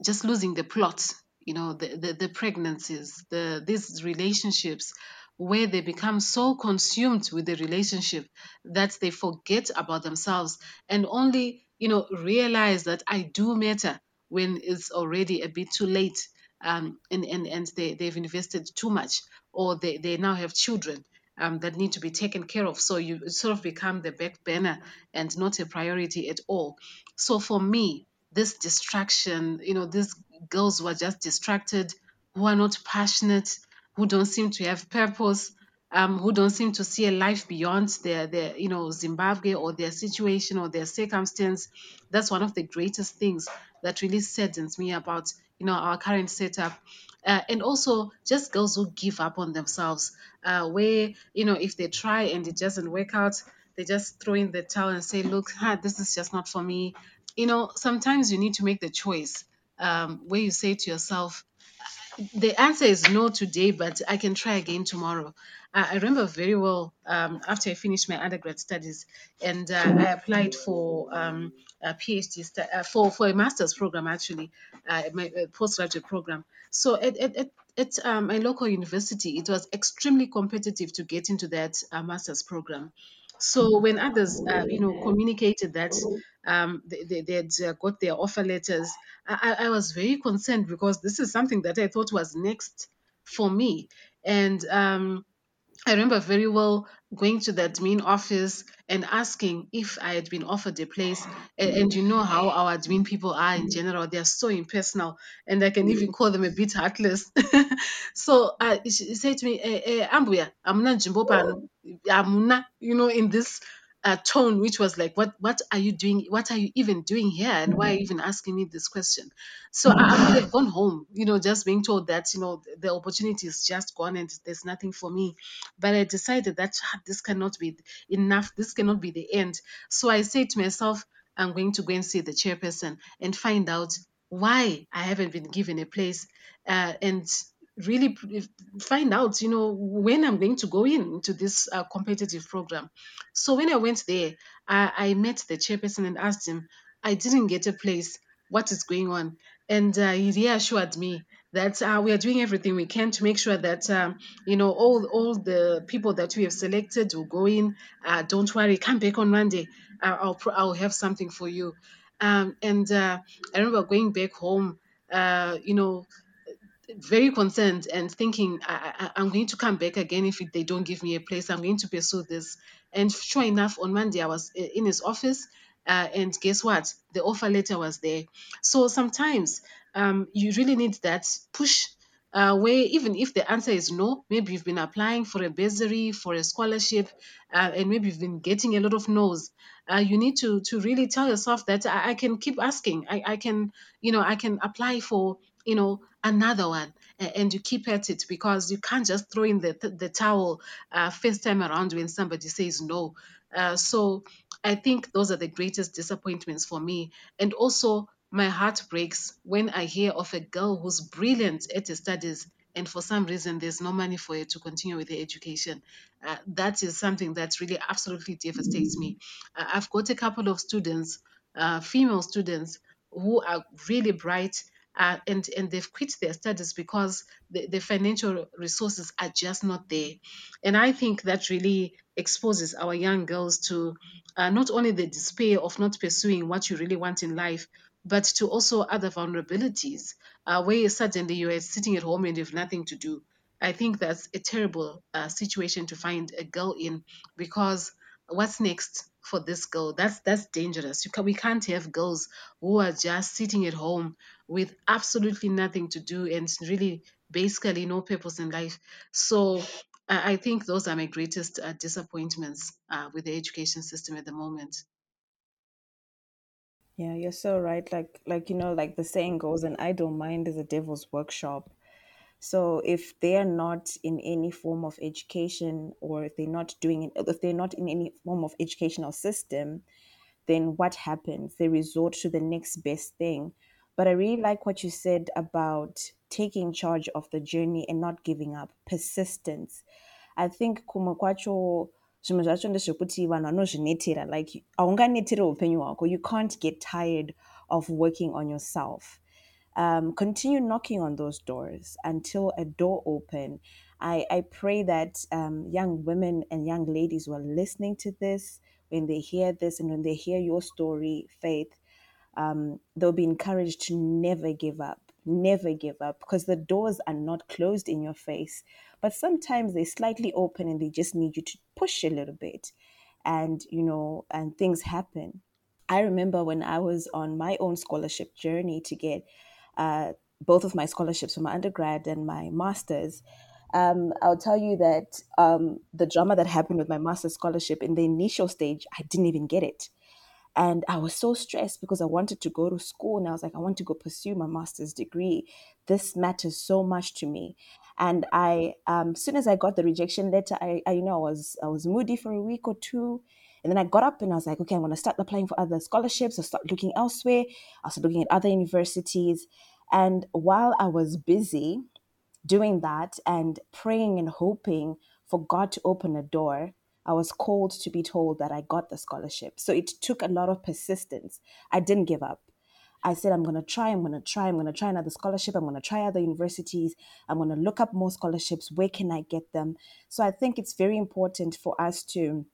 S3: just losing the plot you know the, the, the pregnancies the these relationships where they become so consumed with the relationship that they forget about themselves and only you know realize that i do matter when it's already a bit too late um, and, and, and they, they've invested too much or they, they now have children um, that need to be taken care of. So you sort of become the back burner and not a priority at all. So for me, this distraction, you know, these girls who are just distracted, who are not passionate, who don't seem to have purpose, um, who don't seem to see a life beyond their, their, you know, Zimbabwe or their situation or their circumstance. That's one of the greatest things that really saddens me about, you know, our current setup. Uh, and also just girls who give up on themselves, uh, where, you know, if they try and it doesn't work out, they just throw in the towel and say, look, *laughs* this is just not for me you know, sometimes you need to make the choice um, where you say to yourself, the answer is no today, but I can try again tomorrow. I remember very well um, after I finished my undergrad studies, and uh, I applied for um, a PhD stu- uh, for for a master's program actually, uh, my uh, postgraduate program. So at at, at, um, my local university, it was extremely competitive to get into that master's program. So when others, uh, you know, communicated that um, they, they, had uh, got their offer letters, I, I I was very concerned because this is something that I thought was next for me. And um, I remember very well going to the admin office and asking if I had been offered a place. And, and you know how our admin people are in general, they're so impersonal, and I can even call them a bit heartless. *laughs* so uh, she said to me, eh, eh, Ambuya, I'm not Jimbo. I'm not, you know, in this uh, tone, which was like, what, what are you doing? What are you even doing here? And why are you even asking me this question? So I, I could have gone home, you know, just being told that, you know, the, the opportunity is just gone and there's nothing for me. But I decided that "Ah, this cannot be enough. This cannot be the end. So I said to myself, I'm going to go and see the chairperson and find out why I haven't been given a place uh, and really find out, you know, when I'm going to go in to this uh, competitive program. So when I went there, I, I met the chairperson and asked him, I didn't get a place. What is going on? And uh, he reassured me that uh, we are doing everything we can to make sure that um, you know all all the people that we have selected will go in. Uh, don't worry, come back on Monday. Uh, I'll I'll have something for you. Um, and uh, I remember going back home. Uh, you know, very concerned and thinking I, I'm going to come back again if they don't give me a place. I'm going to pursue this. And sure enough, on Monday I was in his office, uh, and guess what? The offer letter was there. So sometimes um, you really need that push. Uh, where even if the answer is no, maybe you've been applying for a bursary, for a scholarship, uh, and maybe you've been getting a lot of no's. Uh, you need to to really tell yourself that I, I can keep asking. I, I can, you know, I can apply for you know another one and you keep at it because you can't just throw in the, the towel uh, first time around when somebody says no. Uh, so i think those are the greatest disappointments for me. And also my heart breaks when i hear of a girl who's brilliant at her studies and for some reason there's no money for her to continue with her education. Uh, that is something that really absolutely devastates me. Uh, i've got a couple of students uh, female students who are really bright uh, and and they've quit their studies because the, the financial resources are just not there. And i think that really exposes our young girls to uh, not only the despair of not pursuing what you really want in life but to also other vulnerabilities uh, where suddenly you are sitting at home and you have nothing to do. I think that's a terrible uh, situation to find a girl in because what's next for this girl that's that's dangerous can, we can't have girls who are just sitting at home with absolutely nothing to do and really basically no purpose in life. So I I think those are my greatest uh, disappointments uh, with the education system at the moment.
S1: Yeah, you're so right. Like like you know, like the saying goes, an idle mind is a devil's workshop. So if they're not in any form of education or if they're not doing if they're not in any form of educational system, then what happens? They resort to the next best thing, But I really like what you said about taking charge of the journey and not giving up, persistence. I think kumwe vanozvinetera like you can't get tired of working on yourself um, continue knocking on those doors until a door open i, I pray that um, young women and young ladies who are listening to this when they hear this and when they hear your story faith um, they'll be encouraged to never give up never give up because the doors are not closed in your face. But sometimes they're slightly open and they just need you to push a little bit and you know and things happen. I remember when i was on my own scholarship journey to get uh, both of my scholarships for my undergrad and my master's um, I'll tell you that um, the drama that happened with my master's scholarship in the initial stage, I didn't even get it. And I was so stressed because I wanted to go to school and I was like, I want to go pursue my master's degree. This matters so much to me. And I, um, as soon as I got the rejection letter, I, I, you know, I was, I was moody for a week or two. And then I got up and I was like, okay, I'm going to start applying for other scholarships. I'll start looking elsewhere. I'll start looking at other universities. And while I was busy doing that and praying and hoping for God to open a door, I was called to be told that I got the scholarship. So it took a lot of persistence. I didn't give up. I said, I'm going to try, I'm going to try, I'm going to try another scholarship, I'm going to try other universities, I'm going to look up more scholarships. Where can I get them? So I think it's very important for us to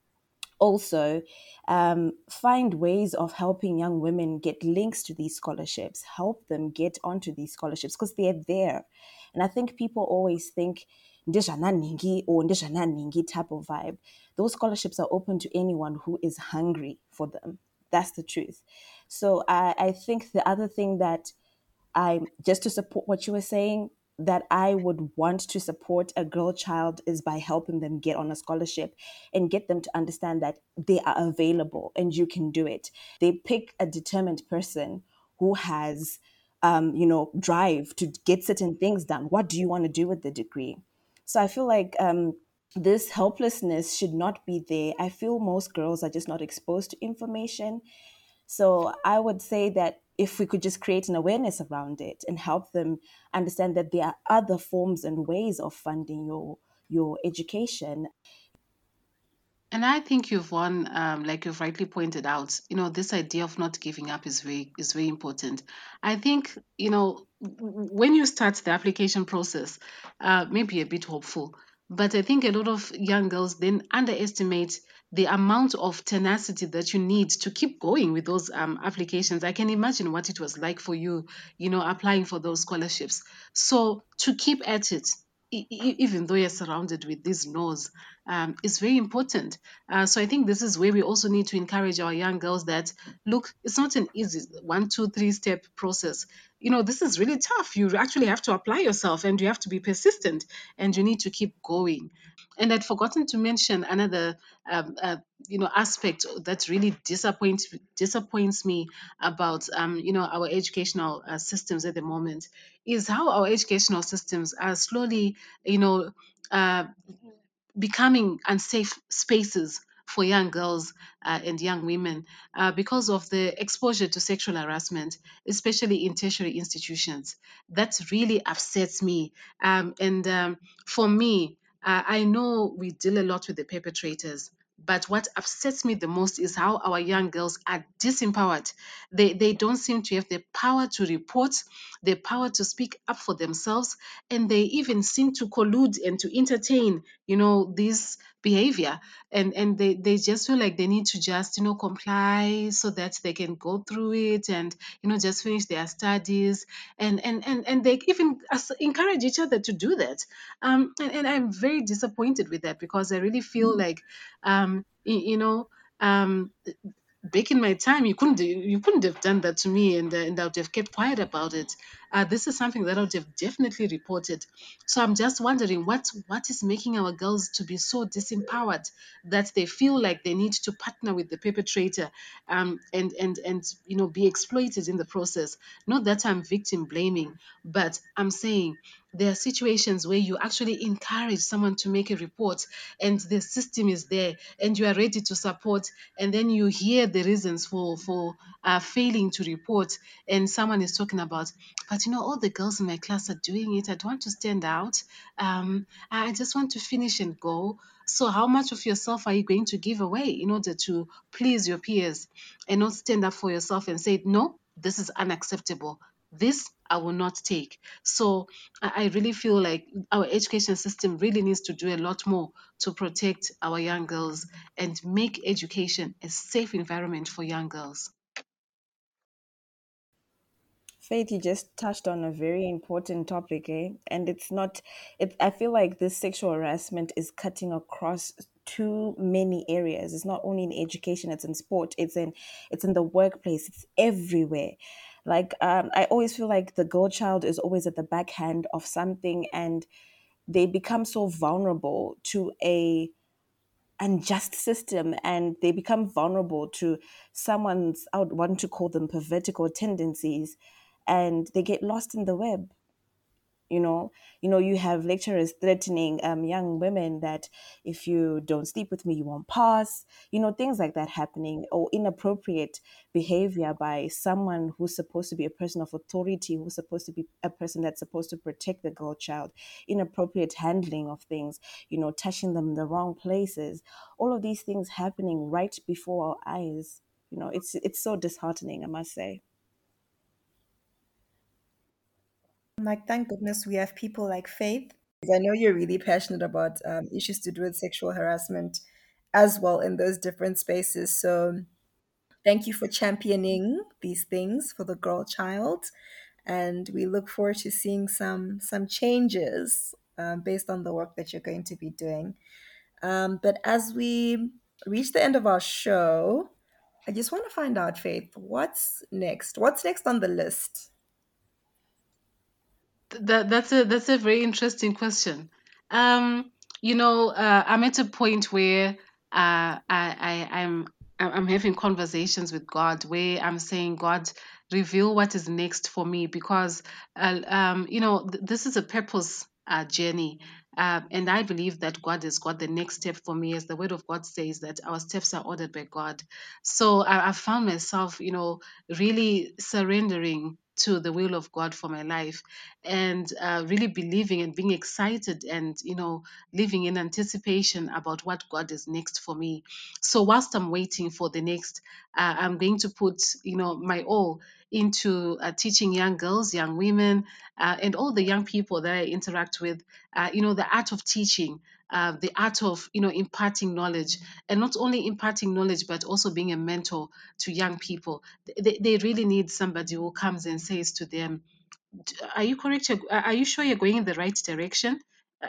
S1: also um, find ways of helping young women get links to these scholarships, help them get onto these scholarships because they're there. And I think people always think, or ningi type of vibe. Those scholarships are open to anyone who is hungry for them. That's the truth. So I, I think the other thing that I just to support what you were saying, that I would want to support a girl child is by helping them get on a scholarship and get them to understand that they are available and you can do it. They pick a determined person who has um, you know, drive to get certain things done. What do you want to do with the degree? So I feel like um, this helplessness should not be there. I feel most girls are just not exposed to information. So I would say that if we could just create an awareness around it and help them understand that there are other forms and ways of funding your your education
S3: and I think you've won, um, like you've rightly pointed out. You know, this idea of not giving up is very is very important. I think you know when you start the application process, uh, maybe a bit hopeful, but I think a lot of young girls then underestimate the amount of tenacity that you need to keep going with those um, applications. I can imagine what it was like for you, you know, applying for those scholarships. So to keep at it, even though you're surrounded with these no's, um, is very important. Uh, so I think this is where we also need to encourage our young girls that look, it's not an easy one, two, three step process. You know, this is really tough. You actually have to apply yourself and you have to be persistent and you need to keep going. And I'd forgotten to mention another, um, uh, you know, aspect that really disappoints disappoints me about, um, you know, our educational uh, systems at the moment is how our educational systems are slowly, you know, uh, becoming unsafe spaces for young girls uh, and young women uh, because of the exposure to sexual harassment, especially in tertiary institutions. That really upsets me. Um, and um, for me, uh, I know we deal a lot with the perpetrators, but what upsets me the most is how our young girls are disempowered. They, they don't seem to have the power to report, the power to speak up for themselves, and they even seem to collude and to entertain, you know, this behavior. And and they, they just feel like they need to just, you know, comply so that they can go through it and, you know, just finish their studies. And and and, and they even encourage each other to do that. Um, and, and I'm very disappointed with that because I really feel like um, you, know, um, back in my time, you couldn't you couldn't have done that to me, and uh, and I would have kept quiet about it. uh, this is something that I would have definitely reported. So I'm just wondering what what is making our girls to be so disempowered that they feel like they need to partner with the perpetrator um, and and and you know be exploited in the process. Not that I'm victim blaming, but I'm saying there are situations where you actually encourage someone to make a report and the system is there and you are ready to support and then you hear the reasons for for uh, failing to report and someone is talking about but you know all the girls in my class are doing it. I don't want to stand out. Um, i just want to finish and go. So how much of yourself are you going to give away in order to please your peers and not stand up for yourself and say no this is unacceptable. This I will not take. So I, really feel like our education system really needs to do a lot more to protect our young girls and make education a safe environment for young girls.
S1: Faith, you just touched on a very important topic, eh? And it's not, it, I feel like this sexual harassment is cutting across too many areas. It's not only in education, it's in sport, it's in, it's in the workplace, it's everywhere. Like, um, I always feel like the girl child is always at the backhand of something and they become so vulnerable to a unjust system and they become vulnerable to someone's i would want to call them pervertical tendencies and they get lost in the web you know you know you have lecturers threatening um, young women that if you don't sleep with me you won't pass you know things like that happening or inappropriate behavior by someone who's supposed to be a person of authority who's supposed to be a person that's supposed to protect the girl child inappropriate handling of things you know touching them in the wrong places. All of these things happening right before our eyes you know it's it's so disheartening i must say
S2: Like, thank goodness we have people like Faith. I know you're really passionate about um, issues to do with sexual harassment as well in those different spaces. So thank you for championing these things for the girl child. And we look forward to seeing some some changes um, based on the work that you're going to be doing. Um, but as we reach the end of our show, I just want to find out, Faith, what's next? What's next on the list?
S3: That that's a that's a very interesting question. Um, you know, uh, I'm at a point where uh, I, I I'm I'm having conversations with God where I'm saying, God, reveal what is next for me because, uh, um, you know, th- this is a purpose uh, journey. Uh, and I believe that God has got the next step for me, as the Word of God says that our steps are ordered by God. So I, I found myself, you know, really surrendering to the will of God for my life and uh, really believing and being excited and, you know, living in anticipation about what God is next for me. So whilst I'm waiting for the next, uh, I'm going to put, you know, my all into uh, teaching young girls, young women, uh, and all the young people that I interact with, uh, you know, the art of teaching. Uh, the art of you know imparting knowledge and not only imparting knowledge but also being a mentor to young people. They, they really need somebody who comes and says to them are you correct? Are you sure you're going in the right direction?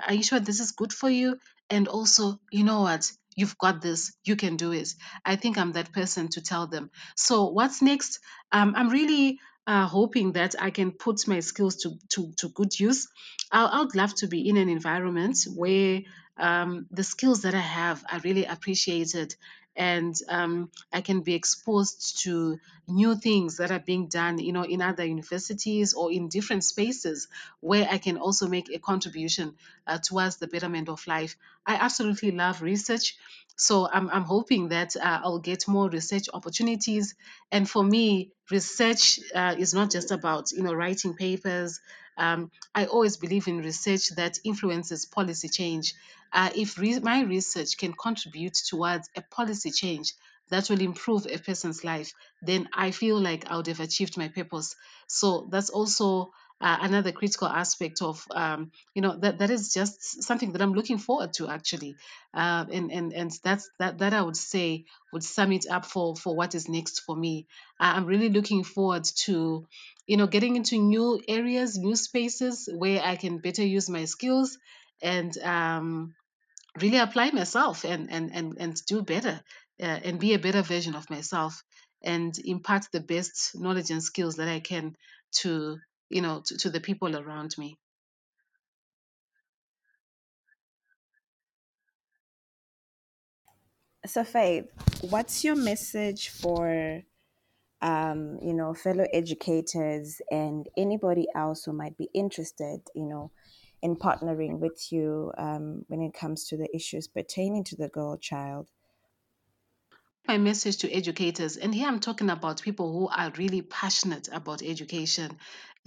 S3: Are you sure this is good for you? And also you know what? You've got this. You can do it. I think i'm that person to tell them. So what's next? Um, i'm really uh, hoping that i can put my skills to, to, to good use. I, I would love to be in an environment where um, the skills that i have are really appreciated and um, I can be exposed to new things that are being done, you know, in other universities or in different spaces where I can also make a contribution uh, towards the betterment of life. I absolutely love research. So I'm, I'm hoping that uh, I'll get more research opportunities. And for me, research uh, is not just about you know writing papers. Um, I always believe in research that influences policy change. Uh, if re- my research can contribute towards a policy change that will improve a person's life, then I feel like I would have achieved my purpose. So that's also uh, another critical aspect of um, you know that that is just something that I'm looking forward to actually, uh, and and and that's that that I would say would sum it up for for what is next for me. I- I'm really looking forward to you know getting into new areas, new spaces where I can better use my skills and um, really apply myself and and and, and do better uh, and be a better version of myself and impart the best knowledge and skills that I can to you know, to, to the people around me.
S1: So, Faith, what's your message for, um, you know, fellow educators and anybody else who might be interested, you know, in partnering with you um, when it comes to the issues pertaining to the girl child?
S3: my message to educators, and here I'm talking about people who are really passionate about education,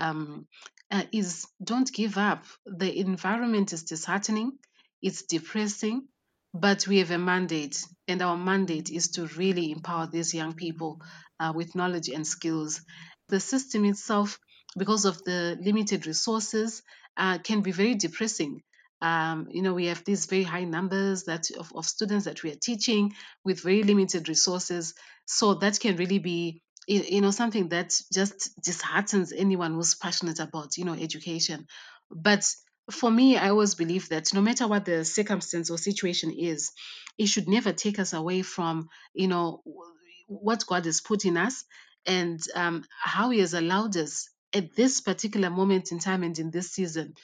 S3: um, uh, is don't give up. The environment is disheartening, it's depressing, but we have a mandate, and our mandate is to really empower these young people uh, with knowledge and skills. The system itself, because of the limited resources, uh, can be very depressing. Um, you know, we have these very high numbers that of, of students that we are teaching with very limited resources. So that can really be you know something that just disheartens anyone who's passionate about you know education but for me i always believe that no matter what the circumstance or situation is it should never take us away from you know what god has put in us and um, how he has allowed us at this particular moment in time and in this season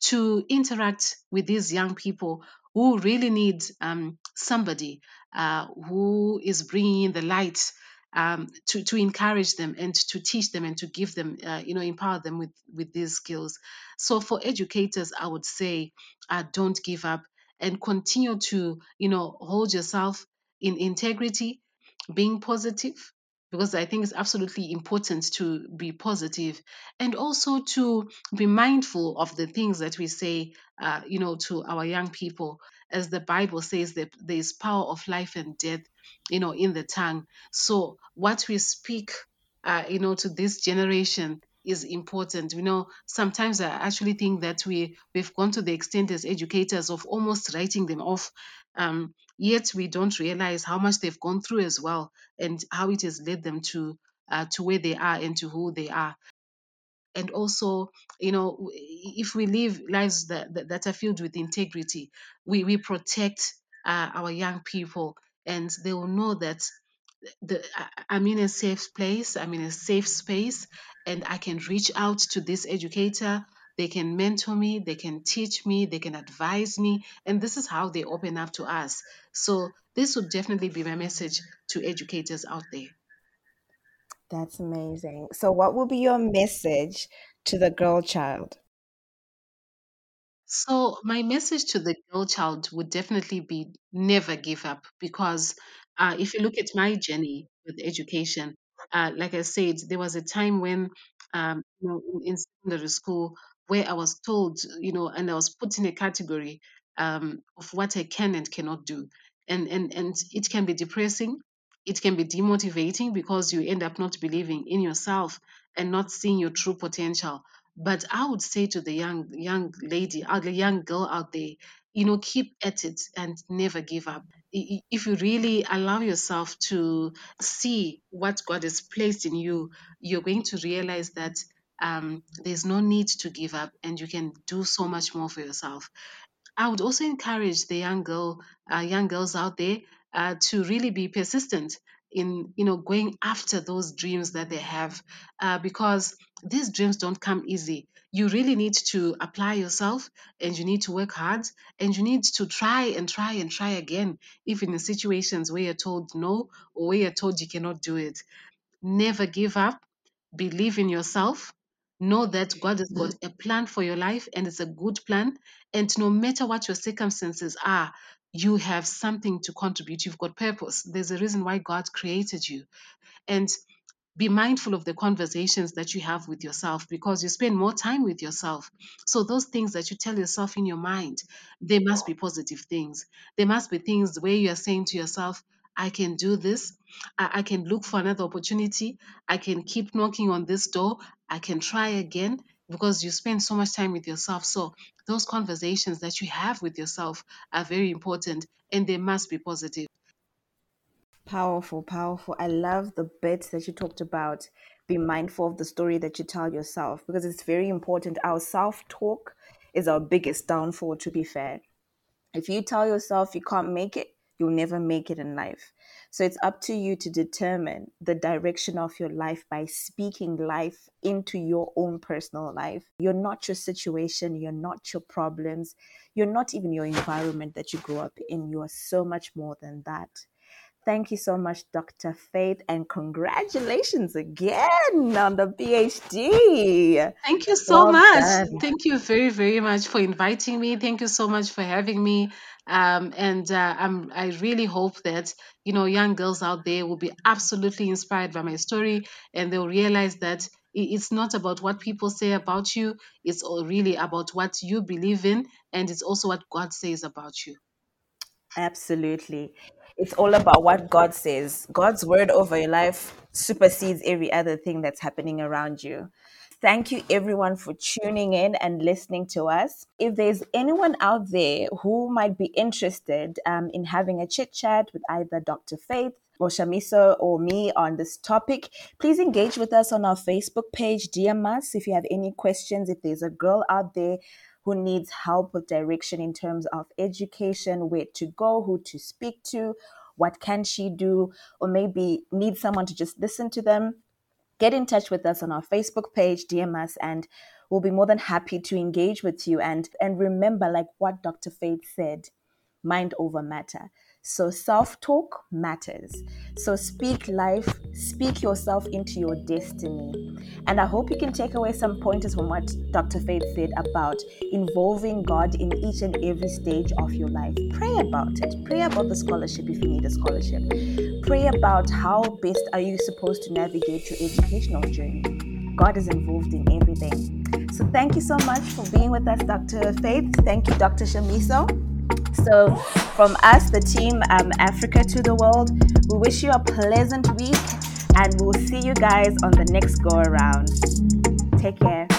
S3: to interact with these young people who really need um, somebody uh, who is bringing in the light um, to, to encourage them and to teach them and to give them, uh, you know, empower them with, with these skills. So for educators, I would say, uh, don't give up and continue to, you know, hold yourself in integrity, being positive, because I think it's absolutely important to be positive and also to be mindful of the things that we say, uh, you know, to our young people. As the Bible says that there is power of life and death, you know, in the tongue. So what we speak, uh, you know, to this generation is important. You know, sometimes I actually think that we we've gone to the extent as educators of almost writing them off. Um, yet we don't realize how much they've gone through as well and how it has led them to uh, to where they are and to who they are and also you know if we live lives that, that, that are filled with integrity we we protect uh, our young people and they will know that the I'm in a safe place, I'm in a safe space, and I can reach out to this educator. They can mentor me, they can teach me, they can advise me, and this is how they open up to us. So this would definitely be my message to educators out there.
S1: That's amazing. So, what will be your message to the girl child?
S3: So my message to the girl child would definitely be never give up because uh, if you look at my journey with education, uh, like I said, there was a time when um, you know in, in secondary school where I was told, you know, and I was put in a category um, of what I can and cannot do, and and and it can be depressing. It can be demotivating because you end up not believing in yourself and not seeing your true potential. But I would say to the young young lady, uh, the young girl out there, you know, keep at it and never give up. If you really allow yourself to see what God has placed in you, you're going to realize that um, there's no need to give up and you can do so much more for yourself. I would also encourage the young girl, uh, young girls out there, uh, to really be persistent in, you know, going after those dreams that they have, uh, because these dreams don't come easy. You really need to apply yourself, and you need to work hard, and you need to try and try and try again, even in the situations where you're told no or where you're told you cannot do it. Never give up believe in yourself know that god has got a plan for your life and it's a good plan and no matter what your circumstances are you have something to contribute you've got purpose there's a reason why god created you and be mindful of the conversations that you have with yourself because you spend more time with yourself. So those things that you tell yourself in your mind, they must be positive things. They must be things where you are saying to yourself, I can do this. I, I can look for another opportunity. I can keep knocking on this door. I can try again because you spend so much time with yourself. So those conversations that you have with yourself are very important and they must be positive.
S1: Powerful, powerful. I love the bit that you talked about. Be mindful of the story that you tell yourself because it's very important. Our self talk is our biggest downfall, to be fair. If you tell yourself you can't make it, you'll never make it in life. So it's up to you to determine the direction of your life by speaking life into your own personal life. You're not your situation, you're not your problems, you're not even your environment that you grew up in. You are so much more than that. Thank you so much, Dr. Faith, and congratulations again on the PhD.
S3: Thank you so well much. Done. Thank you very, very much for inviting me. Thank you so much for having me. Um, and uh, I'm, I really hope that you know young girls out there will be absolutely inspired by my story, and they'll realize that it's not about what people say about you. It's really about what you believe in, and it's also what God says about you.
S1: Absolutely. It's all about what God says. God's word over your life supersedes every other thing that's happening around you. Thank you, everyone, for tuning in and listening to us. If there's anyone out there who might be interested um, in having a chit chat with either Dr. Faith or Shamiso or me on this topic, please engage with us on our Facebook page. DM us if you have any questions. If there's a girl out there who needs help with direction in terms of education, where to go, who to speak to, what can she do, or maybe need someone to just listen to them, get in touch with us on our Facebook page, DM us, and we'll be more than happy to engage with you. And and remember, like what Dr. Faith said, mind over matter. So self talk matters. So speak life, speak yourself into your destiny. And I hope you can take away some pointers from what Dr. Faith said about involving God in each and every stage of your life. Pray about it. Pray about the scholarship if you need a scholarship. Pray about how best are you supposed to navigate your educational journey. God is involved in everything. So thank you so much for being with us, Dr. Faith. Thank you, Dr. Shamiso. So, from us, the team um, Africa to the world, we wish you a pleasant week and we'll see you guys on the next go around. Take care.